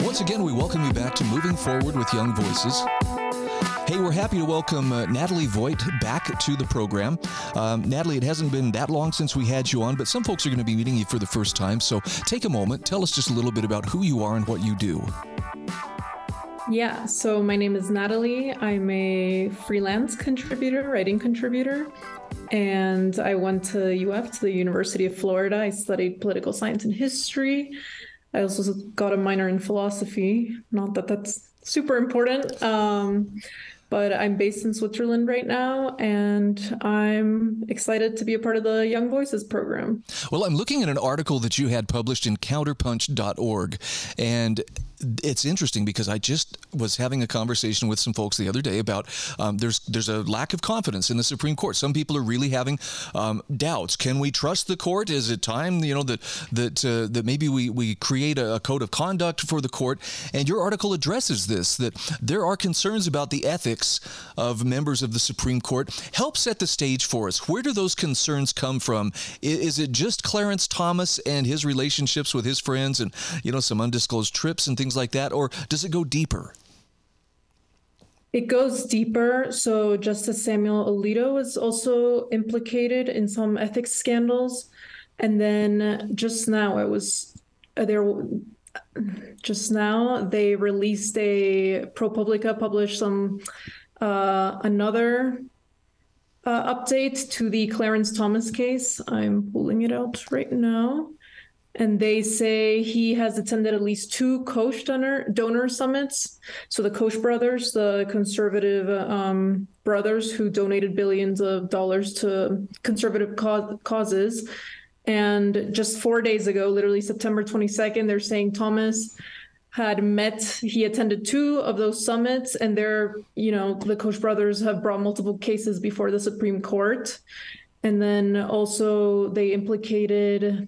Once again, we welcome you back to Moving Forward with Young Voices. Hey, we're happy to welcome uh, Nathalie Voit back to the program. Um, Nathalie, it hasn't been that long since we had you on, but some folks are going to be meeting you for the first time. So take a moment, tell us just a little bit about who you are and what you do. Yeah, so my name is Nathalie. I'm a freelance contributor, writing contributor, and I went to UF, to the University of Florida. I studied political science and history. I also got a minor in philosophy. Not that that's super important. Um, but I'm based in Switzerland right now, and I'm excited to be a part of the Young Voices program. Well, I'm looking at an article that you had published in counterpunch.org, and it's interesting because I just was having a conversation with some folks the other day about um, there's there's a lack of confidence in the Supreme Court. Some people are really having um, doubts. Can we trust the court? Is it time you know that that uh, that maybe we we create a, a, code of conduct for the court? And your article addresses this that there are concerns about the ethics of members of the Supreme Court. Help set the stage for us. Where do those concerns come from? Is, is it just Clarence Thomas and his relationships with his friends and you know some undisclosed trips and things? Things like that, or does it go deeper? It goes deeper. So Justice Samuel Alito was also implicated in some ethics scandals, and then just now it was uh, there. Just now they released a ProPublica published some uh, another uh, update to the Clarence Thomas case. I'm pulling it out right now and they say he has attended at least two Koch donor donor summits. So the Koch brothers, the conservative um, brothers who donated billions of dollars to conservative co- causes. And just four days ago, literally September 22nd, they're saying Thomas had met he attended two of those summits and they're you know the koch brothers have brought multiple cases before the supreme court and then also they implicated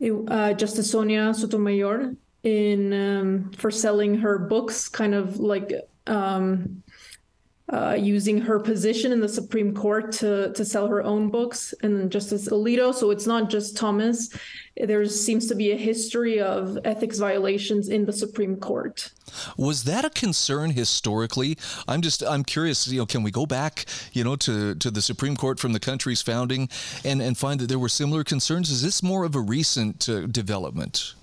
uh, Justice Sonia Sotomayor in um, for selling her books, kind of like um, uh, using her position in the Supreme Court to to sell her own books, and Justice Alito. So it's not just Thomas. There seems to be a history of ethics violations in the Supreme Court. Was that a concern historically? I'm just I'm curious. You know, can we go back, you know, to to the Supreme Court from the country's founding, and and find that there were similar concerns? Is this more of a recent uh, development?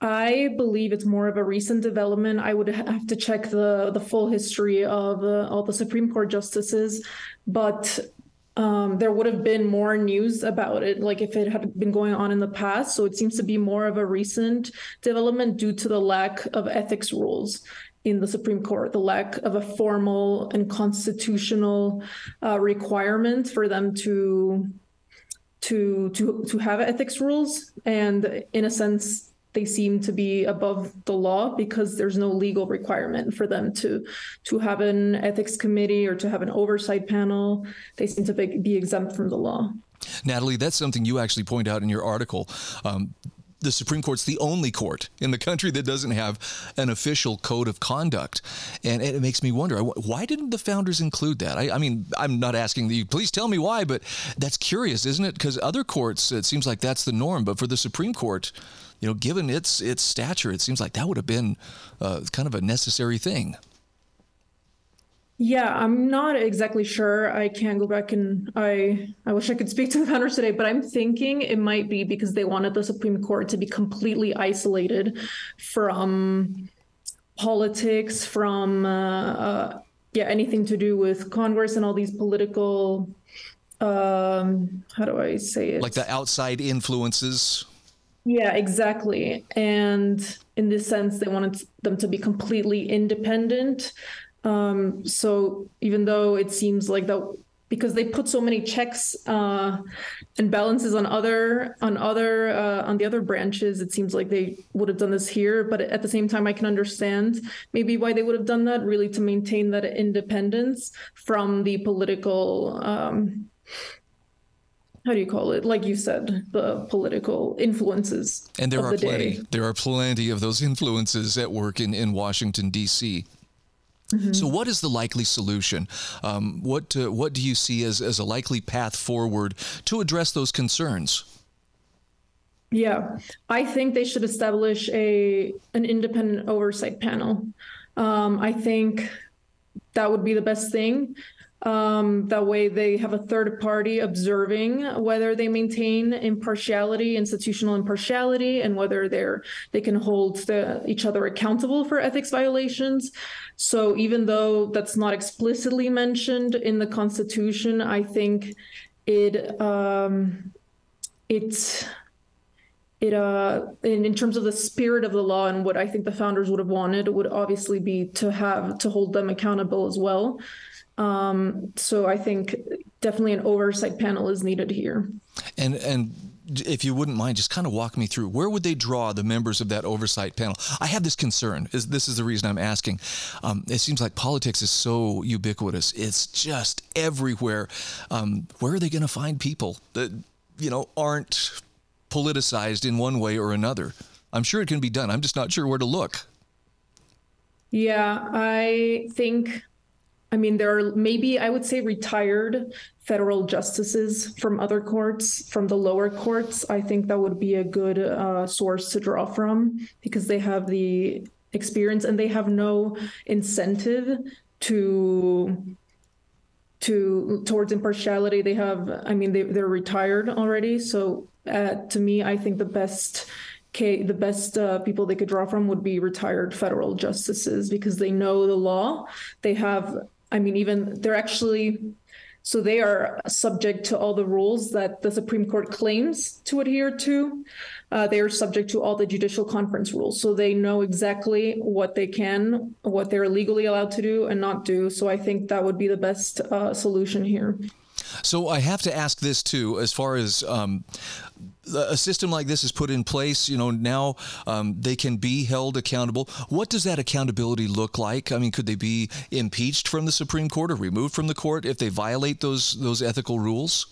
I believe it's more of a recent development. I would have to check the the full history of uh, all the Supreme Court justices, but um, there would have been more news about it, like if it had been going on in the past. So it seems to be more of a recent development due to the lack of ethics rules in the Supreme Court, the lack of a formal and constitutional uh, requirement for them to to to to have ethics rules, and in a sense they seem to be above the law because there's no legal requirement for them to to have an ethics committee or to have an oversight panel. They seem to be exempt from the law. Nathalie, that's something you actually point out in your article. Um, the Supreme Court's the only court in the country that doesn't have an official code of conduct. And it makes me wonder why didn't the founders include that? I, I mean, I'm not asking you, please tell me why, but that's curious, isn't it? Because other courts, it seems like that's the norm. But for the Supreme Court, you know, given its its stature, it seems like that would have been uh, kind of a necessary thing. Yeah, I'm not exactly sure. I can't go back and I I wish I could speak to the founders today, but I'm thinking it might be because they wanted the Supreme Court to be completely isolated from politics, from uh, uh, yeah anything to do with Congress and all these political um how do I say it? Like the outside influences. Yeah, exactly. And in this sense, they wanted them to be completely independent. Um, so even though it seems like that, because they put so many checks uh, and balances on other on other uh, on the other branches, it seems like they would have done this here. But at the same time, I can understand maybe why they would have done that, really to maintain that independence from the political. Um, how do you call it? Like you said, the political influences. And there are the plenty. Day. There are plenty of those influences at work in, in Washington, D.C. Mm-hmm. So, what is the likely solution? Um, what uh, what do you see as, as a likely path forward to address those concerns? Yeah, I think they should establish a an independent oversight panel. Um, I think that would be the best thing. Um, that way, they have a third party observing whether they maintain impartiality, institutional impartiality, and whether they're they can hold the, each other accountable for ethics violations. So, even though that's not explicitly mentioned in the Constitution, I think it um, it's it uh in, in terms of the spirit of the law and what I think the founders would have wanted would obviously be to have to hold them accountable as well. Um, so I think definitely an oversight panel is needed here. And and if you wouldn't mind, just kind of walk me through where would they draw the members of that oversight panel? I have this concern. Is this is the reason I'm asking? Um, it seems like politics is so ubiquitous; it's just everywhere. Um, where are they going to find people that you know aren't politicized in one way or another. I'm sure it can be done. I'm just not sure where to look. Yeah, I think, I mean, there are maybe, I would say, retired federal justices from other courts, from the lower courts. I think that would be a good uh, source to draw from because they have the experience and they have no incentive to to towards impartiality they have i mean they, they're retired already so uh, to me, I think the best the best uh, people they could draw from would be retired federal justices because they know the law. They have, I mean, even they're actually, so they are subject to all the rules that the Supreme Court claims to adhere to. Uh, they are subject to all the judicial conference rules. So they know exactly what they can, what they're legally allowed to do and not do. So I think that would be the best uh, solution here. So I have to ask this too, as far as um, a system like this is put in place, you know, now um, they can be held accountable. What does that accountability look like? I mean, could they be impeached from the Supreme Court or removed from the court if they violate those those ethical rules?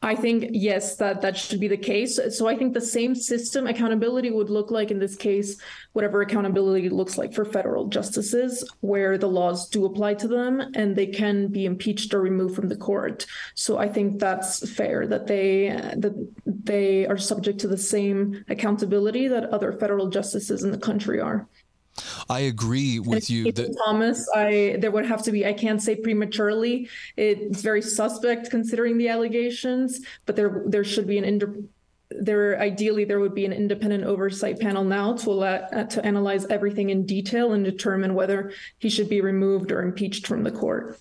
I think yes, that that should be the case. So I think the same system accountability would look like in this case, whatever accountability looks like for federal justices, where the laws do apply to them and they can be impeached or removed from the court. So I think that's fair that they that they are subject to the same accountability that other federal justices in the country are. I agree with you that Thomas, I there would have to be I can't say prematurely. It's very suspect considering the allegations, but there there should be an ind- there ideally there would be an independent oversight panel now to allow, uh, to analyze everything in detail and determine whether he should be removed or impeached from the court.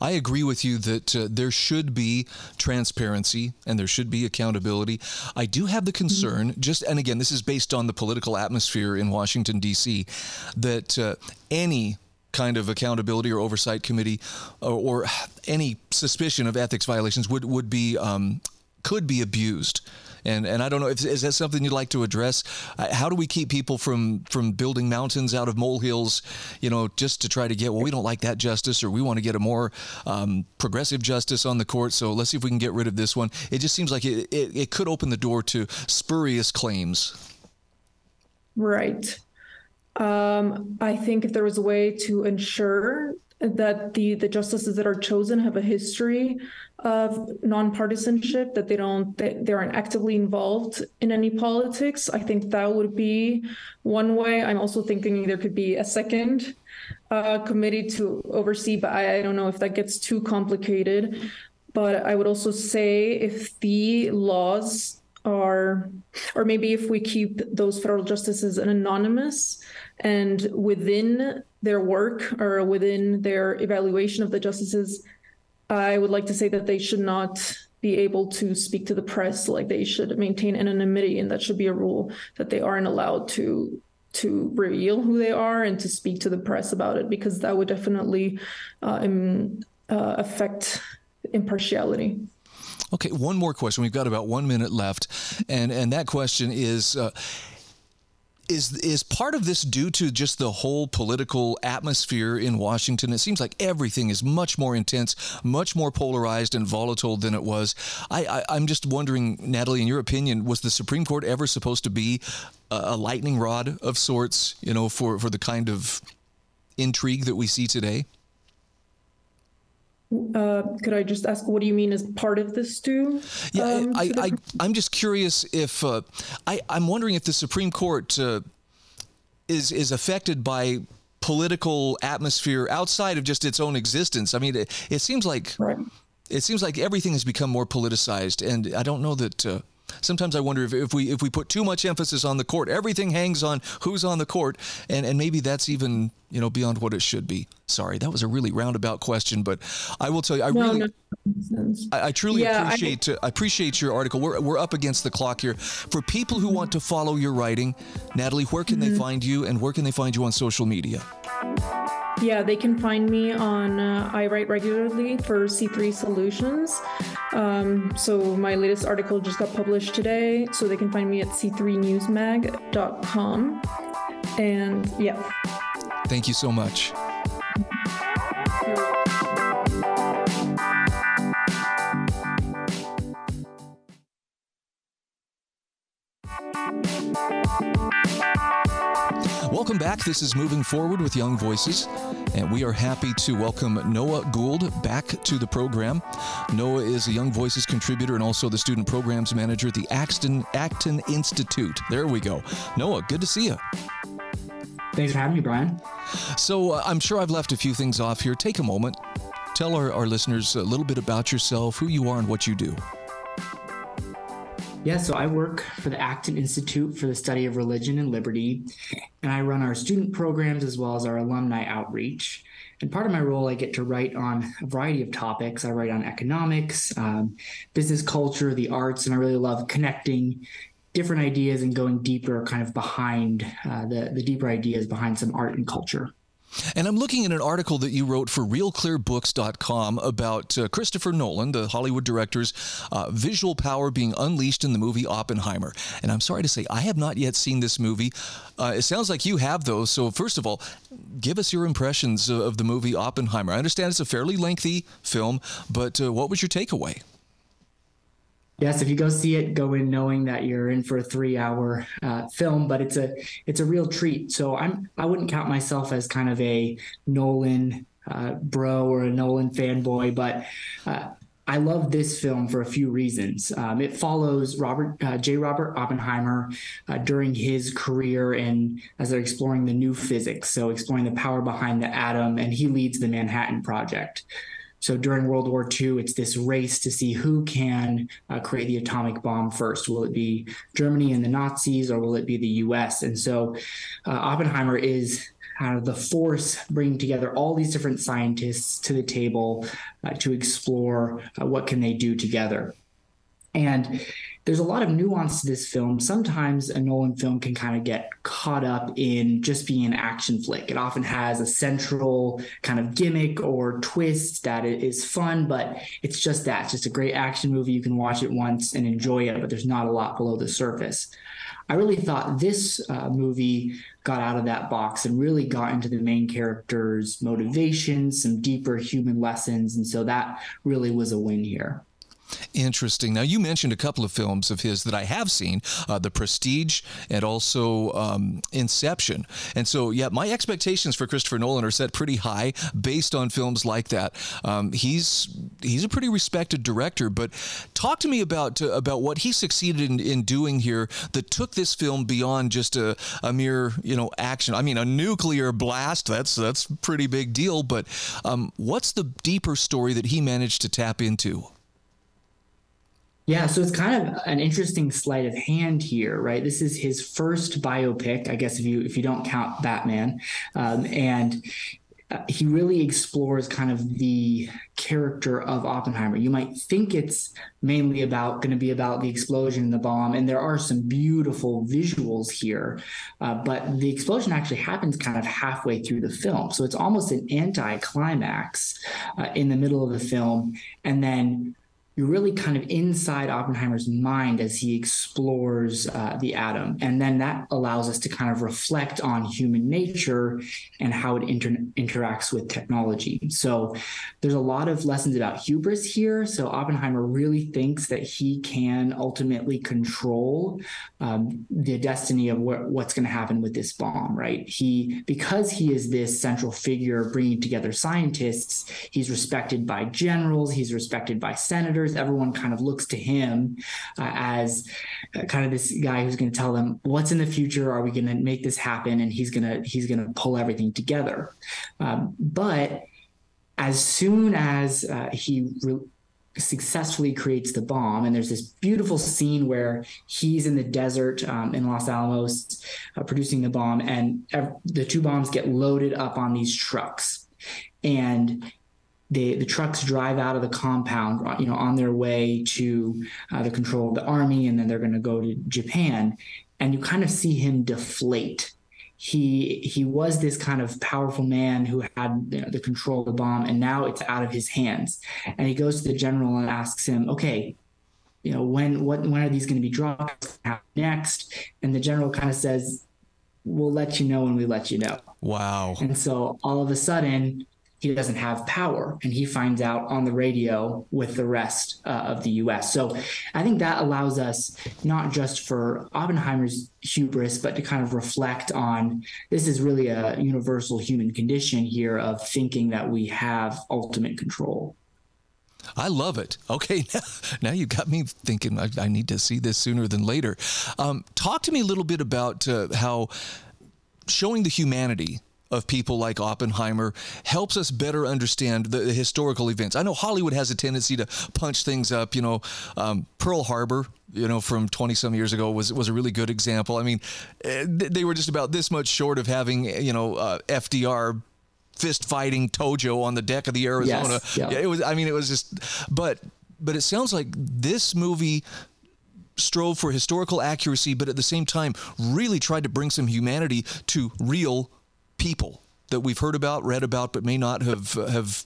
I agree with you that uh, there should be transparency and there should be accountability. I do have the mm-hmm. concern, mm-hmm. just and again, this is based on the political atmosphere in Washington D.C., that uh, any kind of accountability or oversight committee or, or, any suspicion of ethics violations would would be um, could be abused. And and I don't know if is that something you'd like to address? Uh, how do we keep people from from building mountains out of molehills? You know, just to try to get well, we don't like that justice, or we want to get a more um, progressive justice on the court. So let's see if we can get rid of this one. It just seems like it, it, it could open the door to spurious claims. Right. Um, I think if there was a way to ensure that the the justices that are chosen have a history of nonpartisanship that they don't they, they aren't actively involved in any politics. I think that would be one way. I'm also thinking there could be a second uh, committee to oversee but I, I don't know if that gets too complicated. But i would also say if the laws are or maybe if we keep those federal justices anonymous and within their work or within their evaluation of the justices, I would like to say that they should not be able to speak to the press like they should maintain anonymity and that should be a rule that they aren't allowed to to reveal who they are and to speak to the press about it because that would definitely uh, um, uh, affect impartiality. Okay, one more question. We've got about one minute left, and and that question is. Uh, is is part of this due to just the whole political atmosphere in Washington? It seems like everything is much more intense, much more polarized and volatile than it was. I, I am just wondering, Nathalie, in your opinion, was the Supreme Court ever supposed to be a, a lightning rod of sorts? You know, for for the kind of intrigue that we see today? Uh, could I just ask, what do you mean as part of this stew? Yeah, um, I, I, I, am just curious if uh, I, I'm wondering if the Supreme Court uh, is is affected by political atmosphere outside of just its own existence. I mean, it, it seems like right. it seems like everything has become more politicized, and I don't know that. Sometimes I wonder if, if we if we put too much emphasis on the court, everything hangs on who's on the court, and and maybe that's even you know beyond what it should be. Sorry, that was a really roundabout question, but I will tell you, I no, really, no. I, I, truly yeah, appreciate I, uh, I, appreciate your article. We're we're up against the clock here. For people who want to follow your writing, Nathalie, where can mm-hmm. they find you, and where can they find you on social media? Yeah, they can find me on, uh, I write regularly for C3 Solutions. Um, so my latest article just got published today, so they can find me at c3newsmag.com. And yeah. Thank you so much. Welcome back. This is Moving Forward with Young Voices, and we are happy to welcome Noah Gould back to the program. Noah is a Young Voices contributor and also the student programs manager at the Acton, Acton Institute. There we go. Noah, good to see you. Thanks for having me, Brian. So, uh, I'm sure I've left a few things off here. Take a moment, tell our, our listeners a little bit about yourself, who you are, and what you do. Yeah, so I work for the Acton Institute for the Study of Religion and Liberty, and I run our student programs as well as our alumni outreach. And part of my role, I get to write on a variety of topics. I write on economics, um, business culture, the arts, and I really love connecting different ideas and going deeper, kind of behind uh, the the deeper ideas behind some art and culture. And I'm looking at an article that you wrote for RealClearBooks.com about uh, Christopher Nolan, the Hollywood director's uh, visual power being unleashed in the movie Oppenheimer. And I'm sorry to say, I have not yet seen this movie. Uh, it sounds like you have, though. So, first of all, give us your impressions of the movie Oppenheimer. I understand it's a fairly lengthy film, but uh, what was your takeaway? Yes, if you go see it, go in knowing that you're in for a three hour uh, film, but it's a it's a real treat. So I'm I wouldn't count myself as kind of a Nolan uh, bro or a Nolan fanboy, but uh, I love this film for a few reasons. Um, it follows Robert uh, J. Robert Oppenheimer uh, during his career and as they're exploring the new physics, so exploring the power behind the atom, and he leads the Manhattan Project. So during World War II, it's this race to see who can uh, create the atomic bomb first. Will it be Germany and the Nazis, or will it be the U.S.? And so uh, Oppenheimer is of the force bringing together all these different scientists to the table uh, to explore uh, what can they do together. And there's a lot of nuance to this film. Sometimes a Nolan film can kind of get caught up in just being an action flick. It often has a central kind of gimmick or twist that is fun, but it's just that. It's just a great action movie. You can watch it once and enjoy it, but there's not a lot below the surface. I really thought this uh, movie got out of that box and really got into the main character's motivations, some deeper human lessons. And so that really was a win here. Interesting. Now, you mentioned a couple of films of his that I have seen uh, The Prestige and also um, Inception. And so, yeah, my expectations for Christopher Nolan are set pretty high based on films like that. Um, he's he's a pretty respected director, but talk to me about uh, about what he succeeded in, in doing here that took this film beyond just a, a mere you know action. I mean, a nuclear blast that's that's pretty big deal, but um, what's the deeper story that he managed to tap into? Yeah, so it's kind of an interesting sleight of hand here, right? This is his first biopic, I guess if you if you don't count Batman, um, and uh, he really explores kind of the character of Oppenheimer. You might think it's mainly about going to be about the explosion, the bomb, and there are some beautiful visuals here, uh, but the explosion actually happens kind of halfway through the film, so it's almost an anti-climax uh, in the middle of the film, and then you're really kind of inside Oppenheimer's mind as he explores uh, the atom. And then that allows us to kind of reflect on human nature and how it inter- interacts with technology. So there's a lot of lessons about hubris here. So Oppenheimer really thinks that he can ultimately control um, the destiny of wh- what's going to happen with this bomb, right? He, because he is this central figure bringing together scientists, he's respected by generals, he's respected by senators Everyone kind of looks to him uh, as uh, kind of this guy who's going to tell them what's in the future. Are we going to make this happen? And he's gonna he's gonna pull everything together. Um, but as soon as uh, he re- successfully creates the bomb. And there's this beautiful scene where he's in the desert um, in Los Alamos uh, producing the bomb, and ev- the two bombs get loaded up on these trucks. And the the trucks drive out of the compound, uh, you know, on their way to uh, the control of the army, and then they're going to go to Japan, and you kind of see him deflate. He he was this kind of powerful man who had you know, the control of the bomb, and now it's out of his hands. And he goes to the general and asks him, "Okay, you know, when what when are these going to be dropped? next?" And the general kind of says, "We'll let you know when we let you know." Wow. And so all of a sudden, he doesn't have power and he finds out on the radio with the rest uh, of the US. So I think that allows us not just for Oppenheimer's hubris, but to kind of reflect on this is really a universal human condition here of thinking that we have ultimate control. I love it. Okay, now, now you got me thinking I, I, need to see this sooner than later. Um, talk to me a little bit about uh, how showing the humanity of people like Oppenheimer helps us better understand the, the, historical events. I know Hollywood has a tendency to punch things up. You know, um, Pearl Harbor, you know, from 20 some years ago was was a really good example. I mean, eh, they were just about this much short of having, you know, uh, FDR fist fighting Tojo on the deck of the Arizona. Yes, yeah. yeah, it was. I mean, it was just, but but it sounds like this movie strove for historical accuracy, but at the same time, really tried to bring some humanity to real people that we've heard about, read about, but may not have have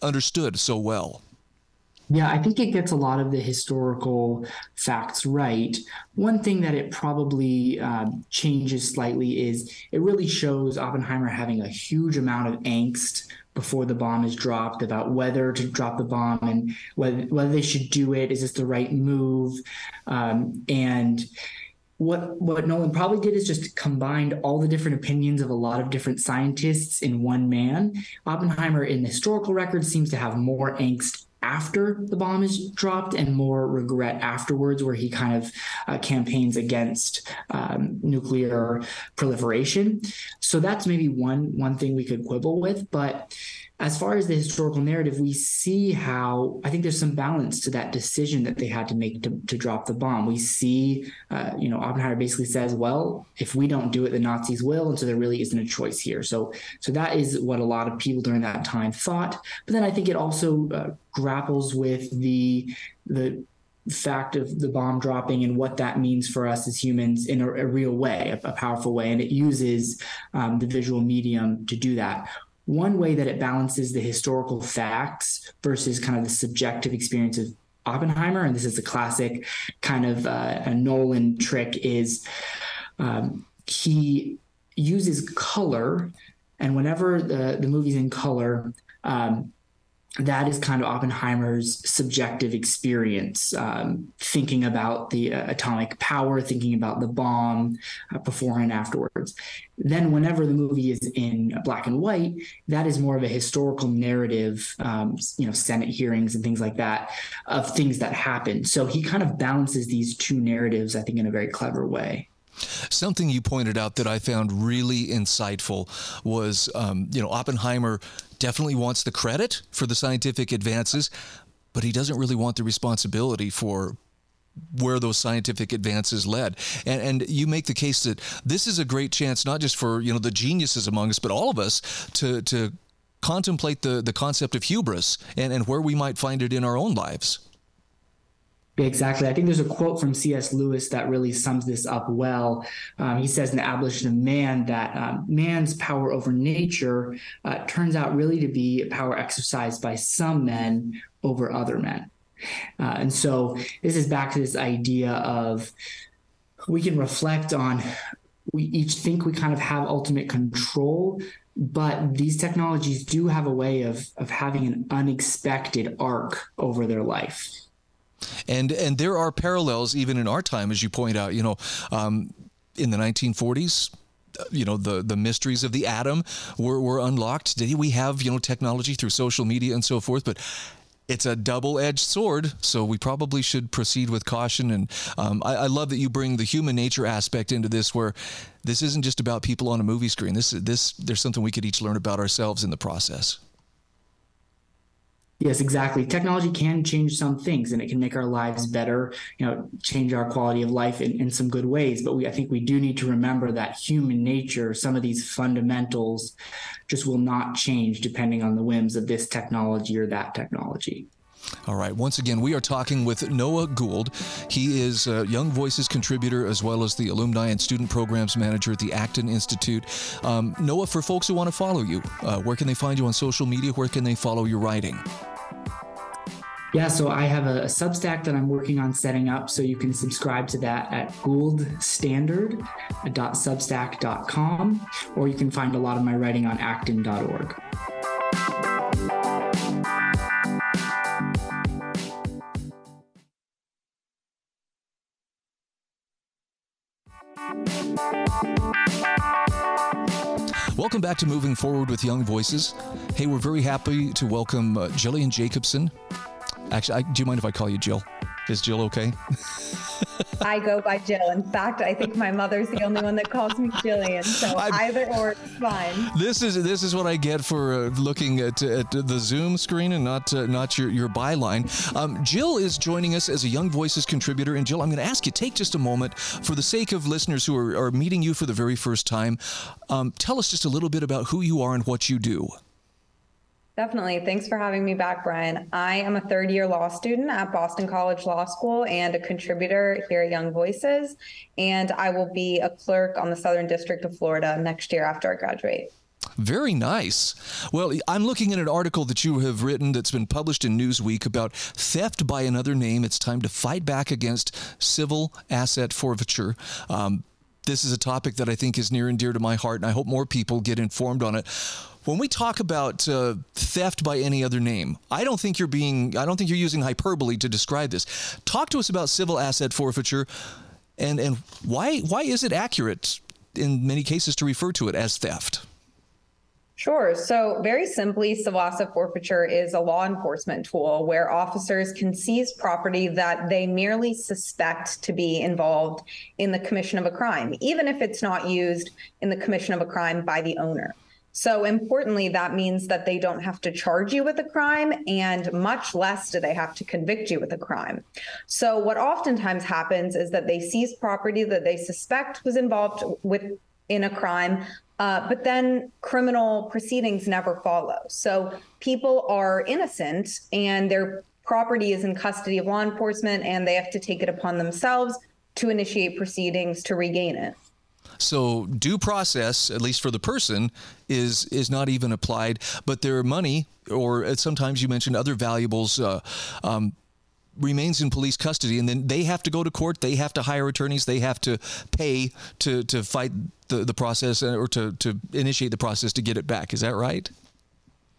understood so well. Yeah, I think it gets a lot of the historical facts right. One thing that it probably uh, changes slightly is it really shows Oppenheimer having a huge amount of angst before the bomb is dropped about whether to drop the bomb and whether whether they should do it. Is this the right move? Um, and what what Nolan probably did is just combined all the different opinions of a lot of different scientists in one man. Oppenheimer in the historical record seems to have more angst after the bomb is dropped and more regret afterwards where he kind of uh, campaigns against um, nuclear proliferation so that's maybe one one thing we could quibble with but as far as the historical narrative, we see how I think there's some balance to that decision that they had to make to, to drop the bomb. We see, uh, you know, Oppenheimer basically says, "Well, if we don't do it, the Nazis will," and so there really isn't a choice here. So, so that is what a lot of people during that time thought. But then I think it also uh, grapples with the the fact of the bomb dropping and what that means for us as humans in a, a real way, a, a, powerful way. And it uses um, the visual medium to do that one way that it balances the historical facts versus kind of the subjective experience of Oppenheimer, and this is a classic kind of uh, a Nolan trick, is um, he uses color, and whenever the the movie's in color, um, that is kind of Oppenheimer's subjective experience, um, thinking about the uh, atomic power, thinking about the bomb uh, before and afterwards. Then, whenever the movie is in black and white, that is more of a historical narrative, um, you know, Senate hearings and things like that, of things that happened. So he kind of balances these two narratives, I think, in a very clever way. Something you pointed out that I found really insightful was, um, you know, Oppenheimer definitely wants the credit for the scientific advances, but he doesn't really want the responsibility for where those scientific advances led. And, and you make the case that this is a great chance, not just for you know the geniuses among us, but all of us to to contemplate the the concept of hubris and, and where we might find it in our own lives. Exactly. I think there's a quote from C.S. Lewis that really sums this up well. Um, he says in The Abolition of Man that uh, man's power over nature uh, turns out really to be a power exercised by some men over other men. Uh, and so this is back to this idea of we can reflect on we each think we kind of have ultimate control but these technologies do have a way of of having an unexpected arc over their life and and there are parallels even in our time as you point out you know um, in the 1940s you know the the mysteries of the atom were, were unlocked Did we have you know technology through social media and so forth but it's a double-edged sword, so we probably should proceed with caution. And um, I, I, love that you bring the human nature aspect into this, where this isn't just about people on a movie screen. This, this, there's something we could each learn about ourselves in the process. Yes, exactly. Technology can change some things and it can make our lives better, you know, change our quality of life in, in some good ways. But we I think we do need to remember that human nature, some of these fundamentals just will not change depending on the whims of this technology or that technology. All right. Once again, we are talking with Noah Gould. He is a Young Voices contributor as well as the Alumni and Student Programs Manager at the Acton Institute. Um, Noah, for folks who want to follow you, uh, where can they find you on social media? Where can they follow your writing? Yeah, so I have a, Substack that I'm working on setting up, so you can subscribe to that at gouldstandard.substack.com, or you can find a lot of my writing on acton.org. Welcome back to Moving Forward with Young Voices. Hey, we're very happy to welcome uh, Jillian Jacobson. Actually, I, do you mind if I call you Jill? Is Jill okay? I go by Jill. In fact, I think my mother's the only one that calls me Jillian. So I'm, either or is fine. This is this is what I get for uh, looking at, at the Zoom screen and not uh, not your your byline. Um, Jill is joining us as a Young Voices contributor, and Jill, I'm going to ask you take just a moment for the sake of listeners who are, are meeting you for the very first time. Um, tell us just a little bit about who you are and what you do. Definitely. Thanks for having me back, Brian. I am a third year law student at Boston College Law School and a contributor here at Young Voices. And I will be a clerk on the Southern District of Florida next year after I graduate. Very nice. Well, I'm looking at an article that you have written that's been published in Newsweek about theft by another name. It's time to fight back against civil asset forfeiture. Um, this is a topic that I think is near and dear to my heart, and I hope more people get informed on it when we talk about uh, theft by any other name, I don't think you're being, I don't think you're using hyperbole to describe this. Talk to us about civil asset forfeiture, and and why why is it accurate in many cases to refer to it as theft? Sure. So, very simply, civil asset forfeiture is a law enforcement tool where officers can seize property that they merely suspect to be involved in the commission of a crime, even if it's not used in the commission of a crime by the owner. So importantly, that means that they don't have to charge you with a crime, and much less do they have to convict you with a crime. So what oftentimes happens is that they seize property that they suspect was involved with in a crime, uh, but then criminal proceedings never follow. So people are innocent, and their property is in custody of law enforcement, and they have to take it upon themselves to initiate proceedings to regain it. So due process, at least for the person, is is not even applied. But their money, or uh, sometimes you mentioned other valuables. Uh, um, remains in police custody and then they have to go to court they have to hire attorneys they have to pay to to fight the, the process uh, or to to initiate the process to get it back is that right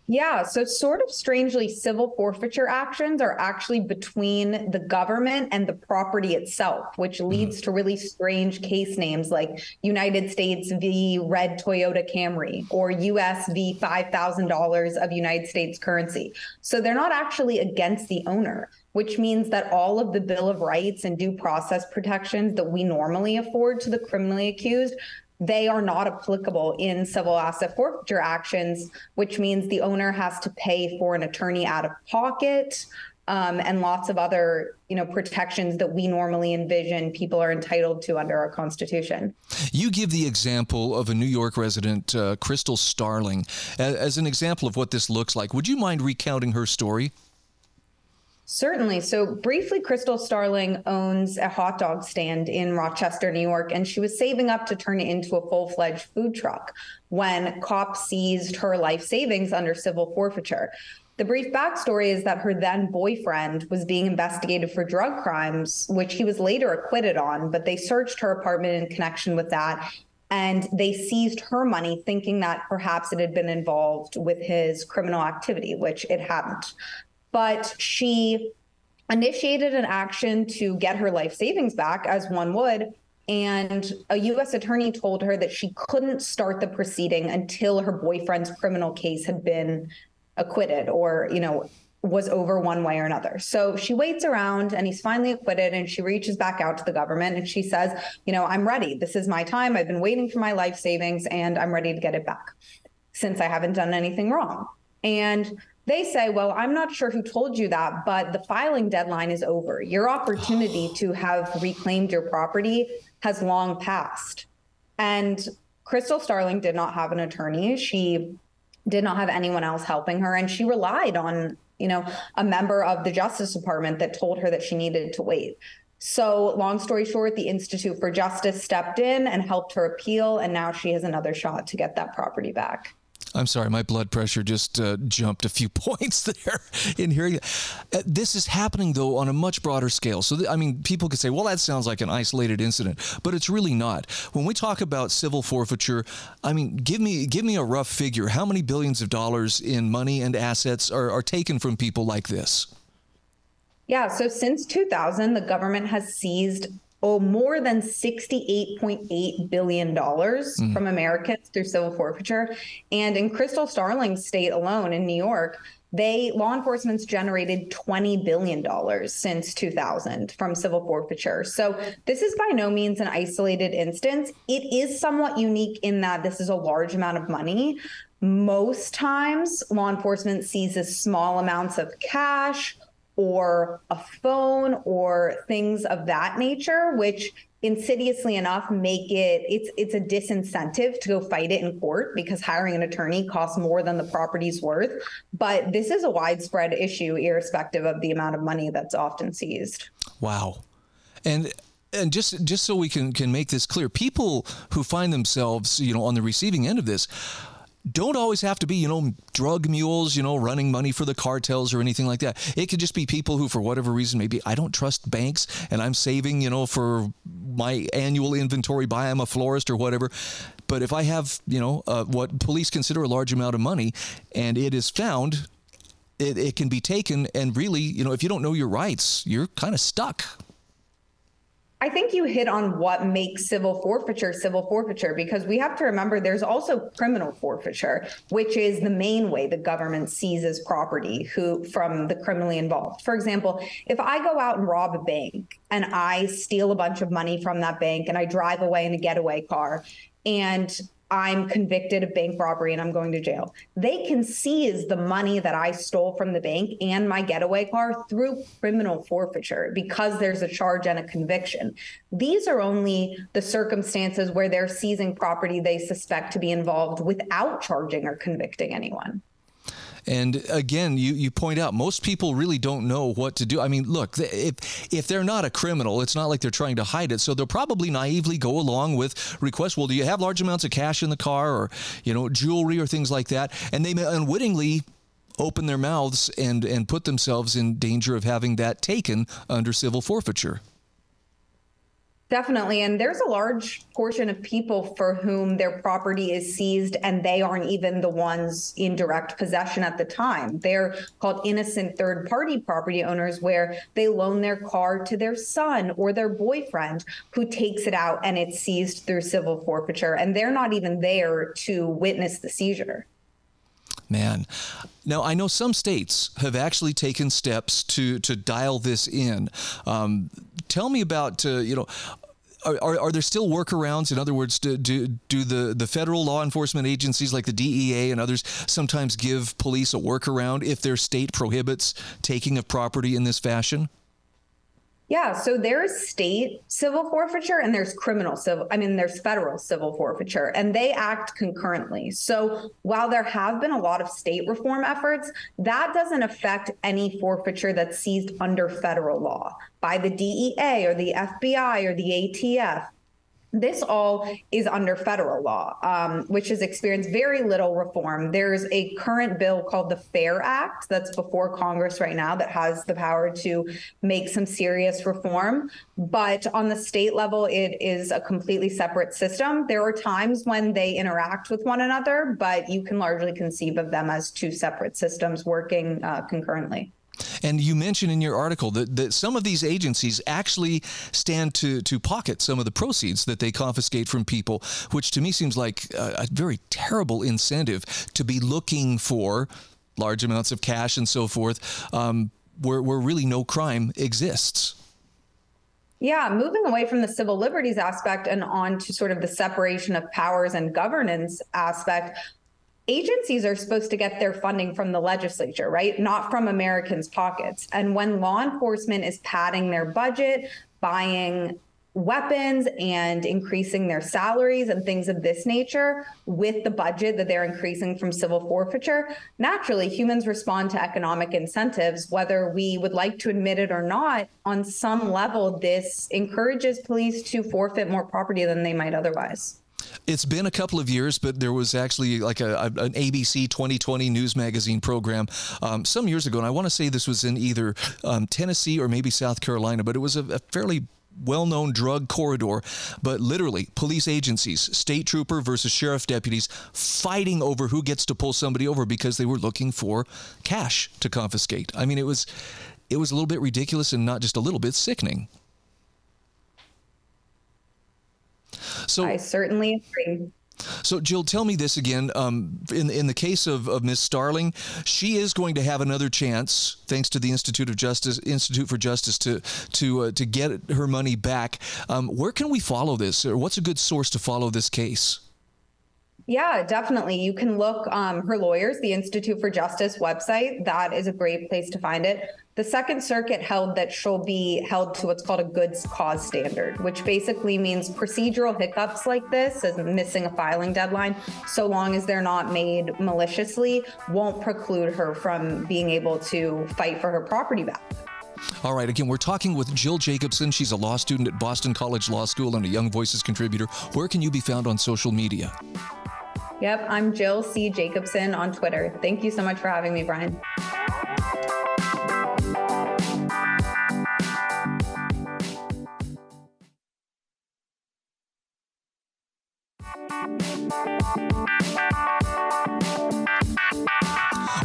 yeah, so sort of strangely, civil forfeiture actions are actually between the government and the property itself, which mm-hmm. leads to really strange case names like United States v. Red Toyota Camry or US v. $5,000 of United States currency. So they're not actually against the owner, which means that all of the Bill of Rights and due process protections that we normally afford to the criminally accused they are not applicable in civil asset forfeiture actions, which means the owner has to pay for an attorney out of pocket. Um, and lots of other you know protections that we normally envision people are entitled to under our constitution you give the example of a new york resident uh, crystal starling as, as an example of what this looks like would you mind recounting her story Certainly. So, briefly, Crystal Starling owns a hot dog stand in Rochester, New York, and she was saving up to turn it into a full fledged food truck when cops seized her life savings under civil forfeiture. The brief backstory is that her then boyfriend was being investigated for drug crimes, which he was later acquitted on, but they searched her apartment in connection with that. And they seized her money, thinking that perhaps it had been involved with his criminal activity, which it hadn't. But she initiated an action to get her life savings back, as one would. And a U.S. attorney told her that she couldn't start the proceeding until her boyfriend's criminal case had been acquitted or, you know, was over one way or another. So she waits around and he's finally acquitted and she reaches back out to the government and she says, you know, I'm ready. This is my time. I've been waiting for my life savings and I'm ready to get it back since I haven't done anything wrong. And they say, well, I'm not sure who told you that, but the filing deadline is over. Your opportunity to have reclaimed your property has long passed. And Crystal Starling did not have an attorney. She did not have anyone else helping her. And she relied on, you know, a member of the Justice Department that told her that she needed to wait. So, long story short, the Institute for Justice stepped in and helped her appeal. And now she has another shot to get that property back. I'm sorry, my blood pressure just uh, jumped a few points there in hearing uh, this is happening though on a much broader scale. So th- I mean, people could say, "Well, that sounds like an isolated incident," but it's really not. When we talk about civil forfeiture, I mean, give me give me a rough figure. How many billions of dollars in money and assets are, are taken from people like this? Yeah, so since 2000, the government has seized oh, more than $68.8 billion mm. from Americans through civil forfeiture. And in Crystal Starling's state alone in New York, they law enforcement's generated 20 billion dollars since 2000 from civil forfeiture. So this is by no means an isolated instance. It is somewhat unique in that this is a large amount of money. Most times law enforcement seizes small amounts of cash or a phone or things of that nature, which insidiously enough make it it's it's a disincentive to go fight it in court because hiring an attorney costs more than the property's worth. But this is a widespread issue irrespective of the amount of money that's often seized. Wow. And and just just so we can can make this clear people who find themselves you know on the receiving end of this don't always have to be, you know, drug mules, you know, running money for the cartels or anything like that. It could just be people who, for whatever reason, maybe I don't trust banks and I'm saving, you know, for my annual inventory buy. I'm a florist or whatever. But if I have, you know, uh, what police consider a large amount of money and it is found, it, it can be taken. And really, you know, if you don't know your rights, you're kind of stuck. I think you hit on what makes civil forfeiture civil forfeiture because we have to remember there's also criminal forfeiture, which is the main way the government seizes property who from the criminally involved. For example, if I go out and rob a bank and I steal a bunch of money from that bank and I drive away in a getaway car and I'm convicted of bank robbery and I'm going to jail. They can seize the money that I stole from the bank and my getaway car through criminal forfeiture because there's a charge and a conviction. These are only the circumstances where they're seizing property they suspect to be involved without charging or convicting anyone. And again, you, you point out most people really don't know what to do. I mean, look, if if they're not a criminal, it's not like they're trying to hide it. So they'll probably naively go along with requests. Well, do you have large amounts of cash in the car, or you know, jewelry or things like that? And they may unwittingly open their mouths and and put themselves in danger of having that taken under civil forfeiture. Definitely. And there's a large portion of people for whom their property is seized and they aren't even the ones in direct possession at the time. They're called innocent third party property owners, where they loan their car to their son or their boyfriend who takes it out and it's seized through civil forfeiture. And they're not even there to witness the seizure. Man. Now, I know some states have actually taken steps to, to dial this in. Um, tell me about, uh, you know, are, are, there still workarounds? In other words, do, do, do the, the federal law enforcement agencies like the DEA and others sometimes give police a workaround if their state prohibits taking of property in this fashion? Yeah, so there's state civil forfeiture and there's criminal civil, I mean, there's federal civil forfeiture, and they act concurrently. So while there have been a lot of state reform efforts, that doesn't affect any forfeiture that's seized under federal law by the DEA or the FBI or the ATF. This all is under federal law, um, which has experienced very little reform. There's a current bill called the FAIR Act that's before Congress right now that has the power to make some serious reform. But on the state level, it is a completely separate system. There are times when they interact with one another, but you can largely conceive of them as two separate systems working uh, concurrently. And you mentioned in your article that, that some of these agencies actually stand to, to pocket some of the proceeds that they confiscate from people, which to me seems like a, a very terrible incentive to be looking for large amounts of cash and so forth, um, where, where really no crime exists. Yeah, moving away from the civil liberties aspect and on to sort of the separation of powers and governance aspect, agencies are supposed to get their funding from the legislature, right? Not from Americans' pockets. And when law enforcement is padding their budget, buying weapons and increasing their salaries and things of this nature with the budget that they're increasing from civil forfeiture, naturally humans respond to economic incentives, whether we would like to admit it or not. On some level, this encourages police to forfeit more property than they might otherwise. It's been a couple of years, but there was actually like a, a an ABC 2020 news magazine program um, some years ago, and I want to say this was in either um, Tennessee or maybe South Carolina, but it was a, a fairly well known drug corridor, but literally police agencies, state trooper versus sheriff deputies fighting over who gets to pull somebody over because they were looking for cash to confiscate. I mean, it was it was a little bit ridiculous and not just a little bit sickening. So I certainly agree. So, Jill, tell me this again. Um, in in the case of, of Miss Starling, she is going to have another chance, thanks to the Institute of Justice, Institute for Justice, to to uh, to get her money back. Um, where can we follow this, or what's a good source to follow this case? Yeah, definitely. You can look um, her lawyers, the Institute for Justice website. That is a great place to find it. The Second Circuit held that she'll be held to what's called a goods cause standard, which basically means procedural hiccups like this, as missing a filing deadline, so long as they're not made maliciously, won't preclude her from being able to fight for her property back. All right, again, we're talking with Jill Jacobson. She's a law student at Boston College Law School and a Young Voices contributor. Where can you be found on social media? Yep, I'm Jill C. Jacobson on Twitter. Thank you so much for having me, Brian.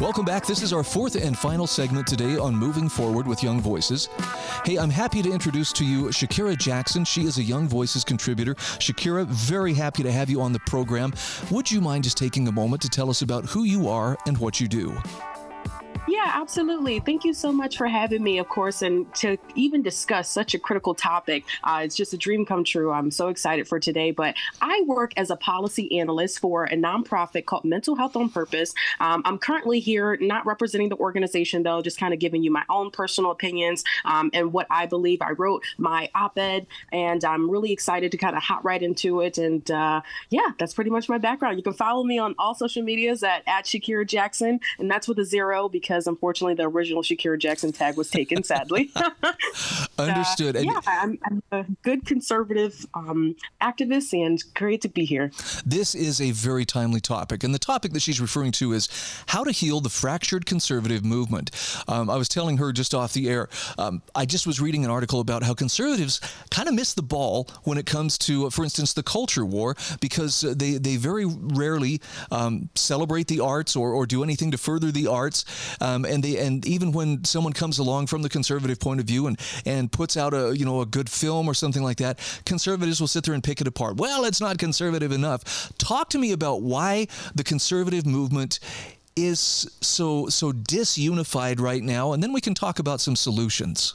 Welcome back. This is our fourth and final segment today on Moving Forward with Young Voices. Hey, I'm happy to introduce to you Shakira Jackson. She is a Young Voices contributor. Shakira, very happy to have you on the program. Would you mind just taking a moment to tell us about who you are and what you do? Yeah, absolutely. Thank you so much for having me, of course, and to even discuss such a critical topic. Uh, it's just a dream come true. I'm so excited for today. But I work as a policy analyst for a nonprofit called Mental Health on Purpose. Um, I'm currently here not representing the organization, though, just kind of giving you my own personal opinions um, and what I believe. I wrote my op ed, and I'm really excited to kind of hop right into it. And uh, yeah, that's pretty much my background. You can follow me on all social medias at, at Shakira Jackson, and that's with a zero because because unfortunately the original Shakira Jackson tag was taken, sadly. Understood. Uh, yeah, I'm, I'm, a good conservative um, activist and great to be here. This is a very timely topic. And the topic that she's referring to is how to heal the fractured conservative movement. Um, I was telling her just off the air, um, I just was reading an article about how conservatives kind of miss the ball when it comes to, uh, for instance, the culture war, because uh, they, they very rarely um, celebrate the arts or, or do anything to further the arts. Um, and they and even when someone comes along from the conservative point of view and and puts out a you know a good film or something like that, conservatives will sit there and pick it apart. Well, it's not conservative enough. Talk to me about why the conservative movement is so so disunified right now, and then we can talk about some solutions.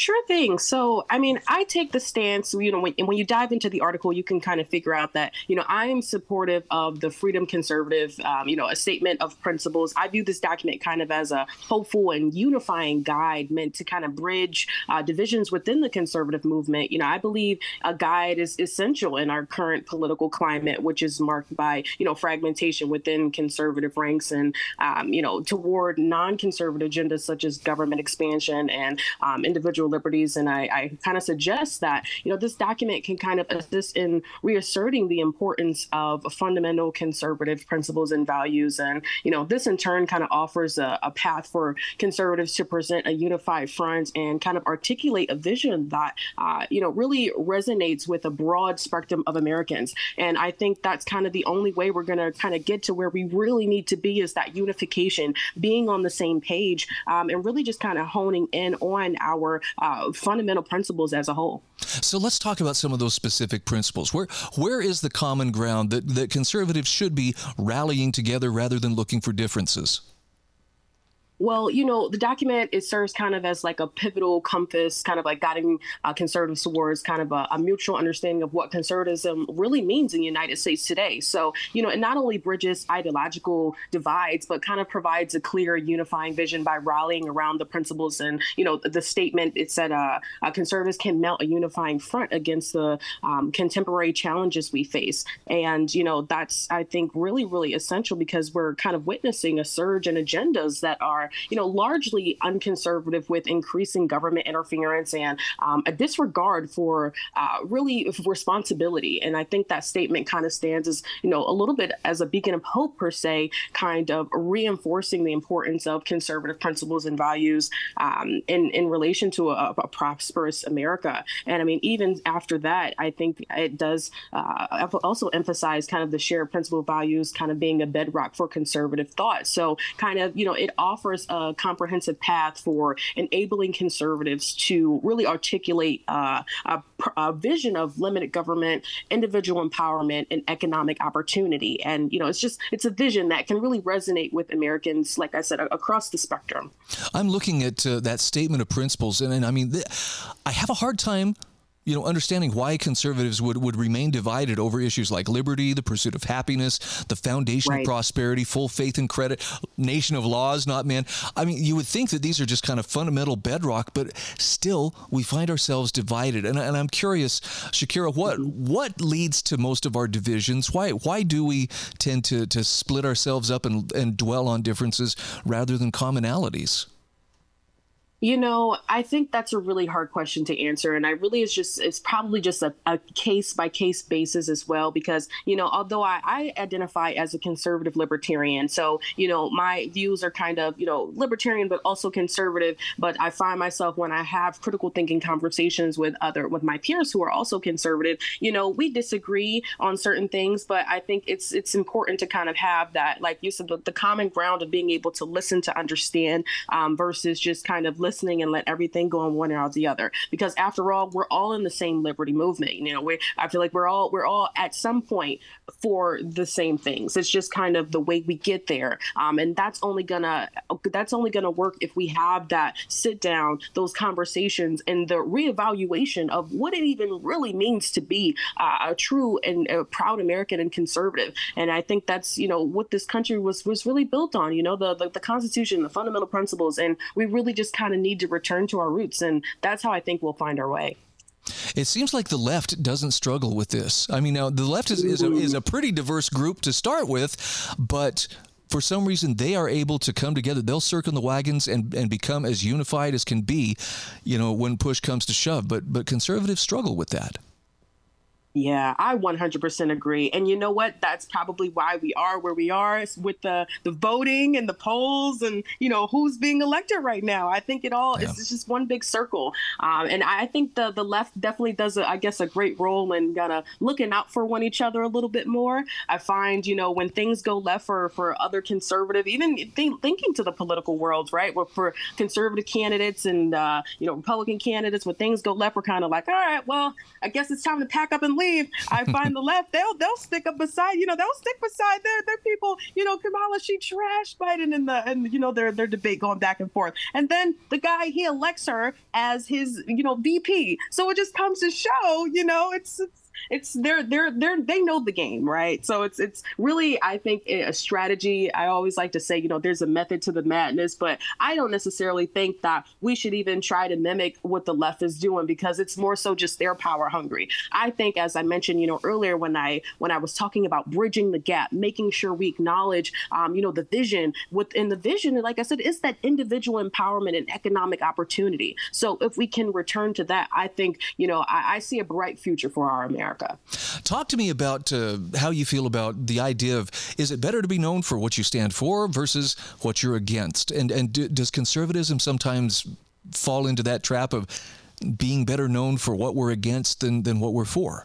Sure thing. So, I mean, I take the stance, you know, when, when you dive into the article, you can kind of figure out that, you know, I am supportive of the freedom conservative, um, you know, a statement of principles. I view this document kind of as a hopeful and unifying guide meant to kind of bridge uh, divisions within the conservative movement. You know, I believe a guide is essential in our current political climate, which is marked by, you know, fragmentation within conservative ranks and, um, you know, toward non conservative agendas such as government expansion and um, individual liberties. And I, I kind of suggest that, you know, this document can kind of assist in reasserting the importance of fundamental conservative principles and values. And, you know, this in turn kind of offers a, a path for conservatives to present a unified front and kind of articulate a vision that, uh, you know, really resonates with a broad spectrum of Americans. And I think that's kind of the only way we're going to kind of get to where we really need to be is that unification, being on the same page, um, and really just kind of honing in on our uh, fundamental principles as a whole. So let's talk about some of those specific principles. Where where is the common ground that, that conservatives should be rallying together rather than looking for differences? Well, you know, the document it serves kind of as like a pivotal compass, kind of like guiding uh, conservatives towards kind of a, a, mutual understanding of what conservatism really means in the United States today. So, you know, it not only bridges ideological divides, but kind of provides a clear unifying vision by rallying around the principles and, you know, the statement it said uh, uh, conservatives can mount a unifying front against the um, contemporary challenges we face. And, you know, that's, I think, really, really essential because we're kind of witnessing a surge in agendas that are you know, largely unconservative with increasing government interference and um, a disregard for uh, really responsibility. And I think that statement kind of stands as, you know, a little bit as a beacon of hope, per se, kind of reinforcing the importance of conservative principles and values um, in, in relation to a, a, prosperous America. And I mean, even after that, I think it does uh, also emphasize kind of the shared principle values kind of being a bedrock for conservative thought. So, kind of, you know, it offers a comprehensive path for enabling conservatives to really articulate uh, a, a, vision of limited government, individual empowerment, and economic opportunity. And you know, it's just it's a vision that can really resonate with Americans, like I said, across the spectrum. I'm looking at uh, that statement of principles, and, and I mean, th- I have a hard time you know, understanding why conservatives would, would remain divided over issues like liberty, the pursuit of happiness, the foundation right. of prosperity, full faith and credit, nation of laws, not man. I mean, you would think that these are just kind of fundamental bedrock, but still we find ourselves divided. And, and I'm curious, Shakira, what mm-hmm. what leads to most of our divisions? Why why do we tend to, to split ourselves up and, and dwell on differences rather than commonalities? You know, I think that's a really hard question to answer. And I really is just, it's probably just a, a case by case basis as well, because, you know, although I, I identify as a conservative libertarian, so, you know, my views are kind of, you know, libertarian, but also conservative. But I find myself when I have critical thinking conversations with other, with my peers who are also conservative, you know, we disagree on certain things, but I think it's, it's important to kind of have that, like you said, the, the common ground of being able to listen to understand um, versus just kind of listening and let everything go on one or the other. Because after all, we're all in the same liberty movement. You know, we I feel like we're all we're all at some point for the same things. It's just kind of the way we get there, um, and that's only gonna that's only gonna work if we have that sit down, those conversations, and the reevaluation of what it even really means to be uh, a true and a proud American and conservative. And I think that's you know what this country was was really built on. You know, the the, the Constitution, the fundamental principles, and we really just kind of need to return to our roots. And that's how I think we'll find our way. It seems like the left doesn't struggle with this. I mean, now the left is, is, a, is a pretty diverse group to start with, but for some reason they are able to come together. They'll circle the wagons and, and become as unified as can be, you know, when push comes to shove. But but conservatives struggle with that. Yeah, I 100% agree. And you know what? That's probably why we are where we are with the the voting and the polls and you know who's being elected right now. I think it all yeah. is just one big circle. Um, and I think the the left definitely does, a, I guess, a great role in kind of looking out for one each other a little bit more. I find you know when things go left for for other conservative, even th- thinking to the political world, right? Where for conservative candidates and uh, you know Republican candidates, when things go left, we're kind of like, all right, well, I guess it's time to pack up and leave. I find the left, they'll they'll stick up beside, you know, they'll stick beside their their people. You know, Kamala, she trashed Biden in the and you know their their debate going back and forth. And then the guy he elects her as his, you know, VP. So it just comes to show, you know, it's, it's it's they're they're they're they know the game, right? So it's it's really I think a strategy. I always like to say, you know, there's a method to the madness, but I don't necessarily think that we should even try to mimic what the left is doing because it's more so just they're power hungry. I think, as I mentioned, you know, earlier when I when I was talking about bridging the gap, making sure we acknowledge, um, you know, the vision within the vision, like I said, is that individual empowerment and economic opportunity. So if we can return to that, I think, you know, I, I see a bright future for our America. Talk to me about uh, how you feel about the idea of is it better to be known for what you stand for versus what you're against, and and do, does conservatism sometimes fall into that trap of being better known for what we're against than, than what we're for.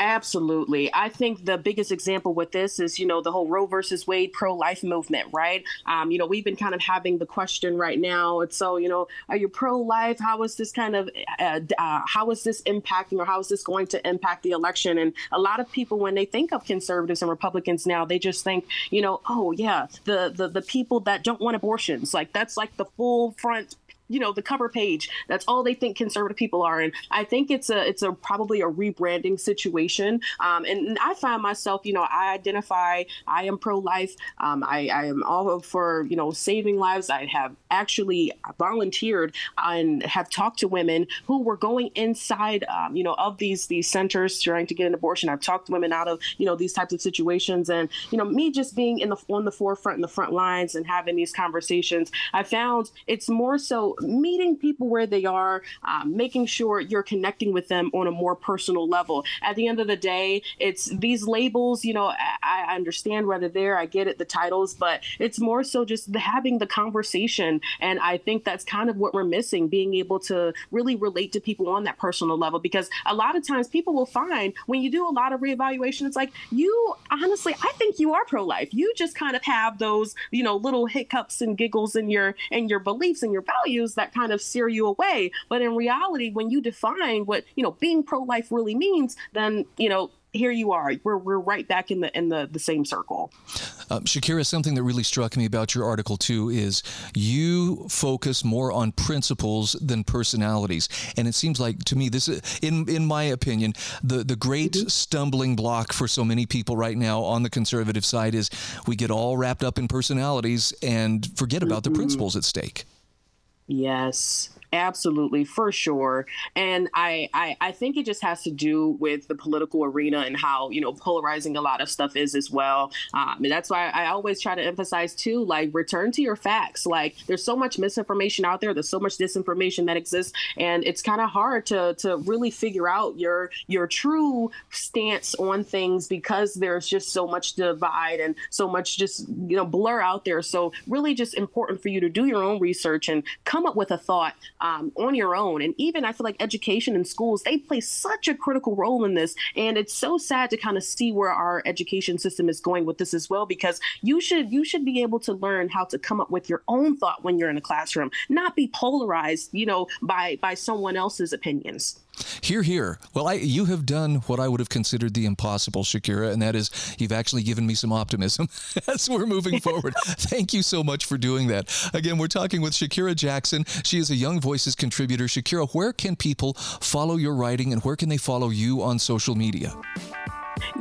Absolutely. I think the biggest example with this is, you know, the whole Roe versus Wade pro life movement, right? Um, you know, we've been kind of having the question right now. It's so, you know, are you pro life? How is this kind of, uh, uh, how is this impacting or how is this going to impact the election? And a lot of people, when they think of conservatives and Republicans now, they just think, you know, oh, yeah, the, the, the people that don't want abortions, like that's like the full front you know the cover page. That's all they think conservative people are. And i think it's a it's a probably a rebranding situation. Um, and i find myself you know i identify i am pro-life. Um, I, I am all for you know saving lives. I have actually volunteered and have talked to women who were going inside um, you know of these these centers trying to get an abortion. I've talked to women out of you know these types of situations. And you know me just being in the on the forefront in the front lines and having these conversations i found it's more so meeting people where they are, um, making sure you're connecting with them on a more personal level. At the end of the day, it's these labels, you know, I, I understand whether they're, I get it, the titles, but it's more so just the, having the conversation. And I think that's kind of what we're missing, being able to really relate to people on that personal level. Because a lot of times people will find when you do a lot of reevaluation, it's like, you honestly, I think you are pro life. You just kind of have those, you know, little hiccups and giggles in your, in your beliefs and your values that kind of sear you away. But in reality, when you define what, you know, being pro life really means, then, you know, here you are. We're, we're right back in the in the, the same circle. Uh, Shakira, something that really struck me about your article too is you focus more on principles than personalities, and it seems like to me this, is, in in my opinion, the the great mm-hmm. stumbling block for so many people right now on the conservative side is we get all wrapped up in personalities and forget about mm-hmm. the principles at stake. Yes. Absolutely, for sure. And I, I, I think it just has to do with the political arena and how you know polarizing a lot of stuff is as well. Um, and that's why I always try to emphasize too, like return to your facts. Like there's so much misinformation out there. There's so much disinformation that exists, and it's kind of hard to to really figure out your your true stance on things because there's just so much divide and so much just you know blur out there. So really, just important for you to do your own research and come up with a thought um, on your own. And even I feel like education and schools, they play such a critical role in this. And it's so sad to kind of see where our education system is going with this as well, because you should you should be able to learn how to come up with your own thought when you're in a classroom, not be polarized, you know, by by someone else's opinions. Here, here. Well, I, you have done what I would have considered the impossible, Shakira, and that is you've actually given me some optimism as we're moving forward. Thank you so much for doing that. Again, we're talking with Shakira Jackson. She is a Young Voices contributor. Shakira, where can people follow your writing and where can they follow you on social media?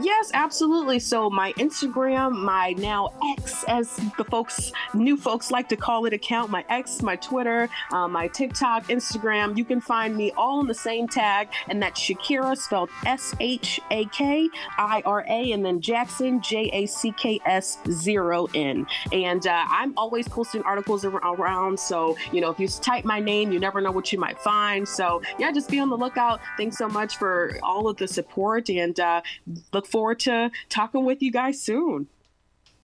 Yes, absolutely. So my Instagram, my now X, as the folks, new folks like to call it, account, my X, my Twitter, uh, my TikTok, Instagram. You can find me all in the same tag, and that's Shakira, spelled S H A K I R A, and then Jackson, J A C K S zero N. And uh, I'm always posting articles around. So you know, if you type my name, you never know what you might find. So yeah, just be on the lookout. Thanks so much for all of the support, and uh, look forward to talking with you guys soon.